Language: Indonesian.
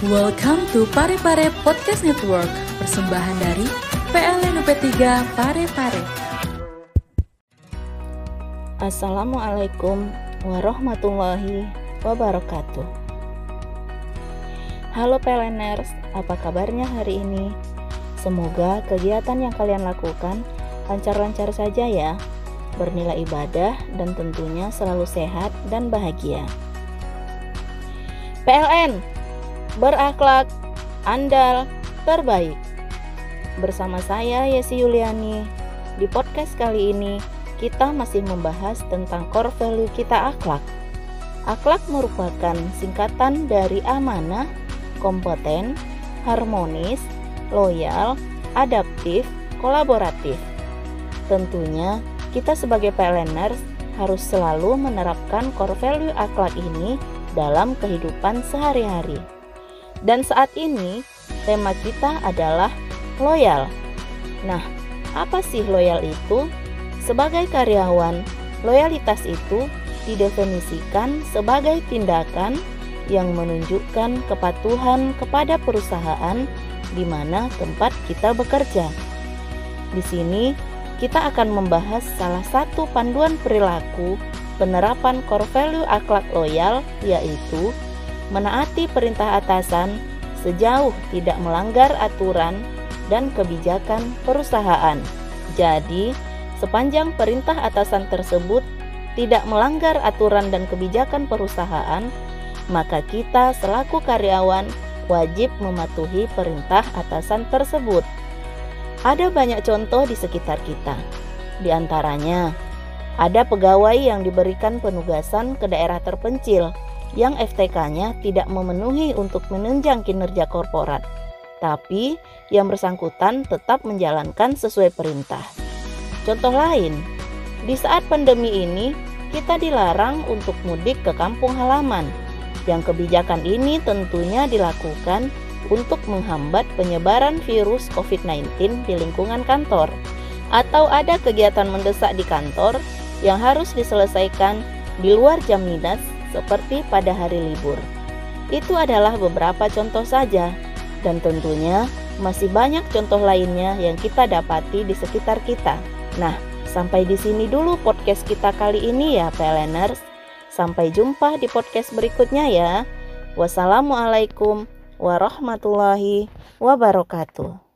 Welcome to Pare Pare Podcast Network, persembahan dari PLN UP3 Pare Pare. Assalamualaikum warahmatullahi wabarakatuh. Halo PLNers, apa kabarnya hari ini? Semoga kegiatan yang kalian lakukan lancar-lancar saja ya, bernilai ibadah dan tentunya selalu sehat dan bahagia. PLN berakhlak, andal, terbaik. Bersama saya Yesi Yuliani, di podcast kali ini kita masih membahas tentang core value kita akhlak. Akhlak merupakan singkatan dari amanah, kompeten, harmonis, loyal, adaptif, kolaboratif. Tentunya kita sebagai PLNers harus selalu menerapkan core value akhlak ini dalam kehidupan sehari-hari. Dan saat ini tema kita adalah loyal. Nah, apa sih loyal itu? Sebagai karyawan, loyalitas itu didefinisikan sebagai tindakan yang menunjukkan kepatuhan kepada perusahaan di mana tempat kita bekerja. Di sini, kita akan membahas salah satu panduan perilaku penerapan core value akhlak loyal, yaitu menaati perintah atasan sejauh tidak melanggar aturan dan kebijakan perusahaan. Jadi, sepanjang perintah atasan tersebut tidak melanggar aturan dan kebijakan perusahaan, maka kita selaku karyawan wajib mematuhi perintah atasan tersebut. Ada banyak contoh di sekitar kita. Di antaranya, ada pegawai yang diberikan penugasan ke daerah terpencil yang FTK-nya tidak memenuhi untuk menunjang kinerja korporat, tapi yang bersangkutan tetap menjalankan sesuai perintah. Contoh lain, di saat pandemi ini kita dilarang untuk mudik ke kampung halaman. Yang kebijakan ini tentunya dilakukan untuk menghambat penyebaran virus COVID-19 di lingkungan kantor, atau ada kegiatan mendesak di kantor yang harus diselesaikan di luar jam dinas seperti pada hari libur. Itu adalah beberapa contoh saja, dan tentunya masih banyak contoh lainnya yang kita dapati di sekitar kita. Nah, sampai di sini dulu podcast kita kali ini ya, PLNers. Sampai jumpa di podcast berikutnya ya. Wassalamualaikum warahmatullahi wabarakatuh.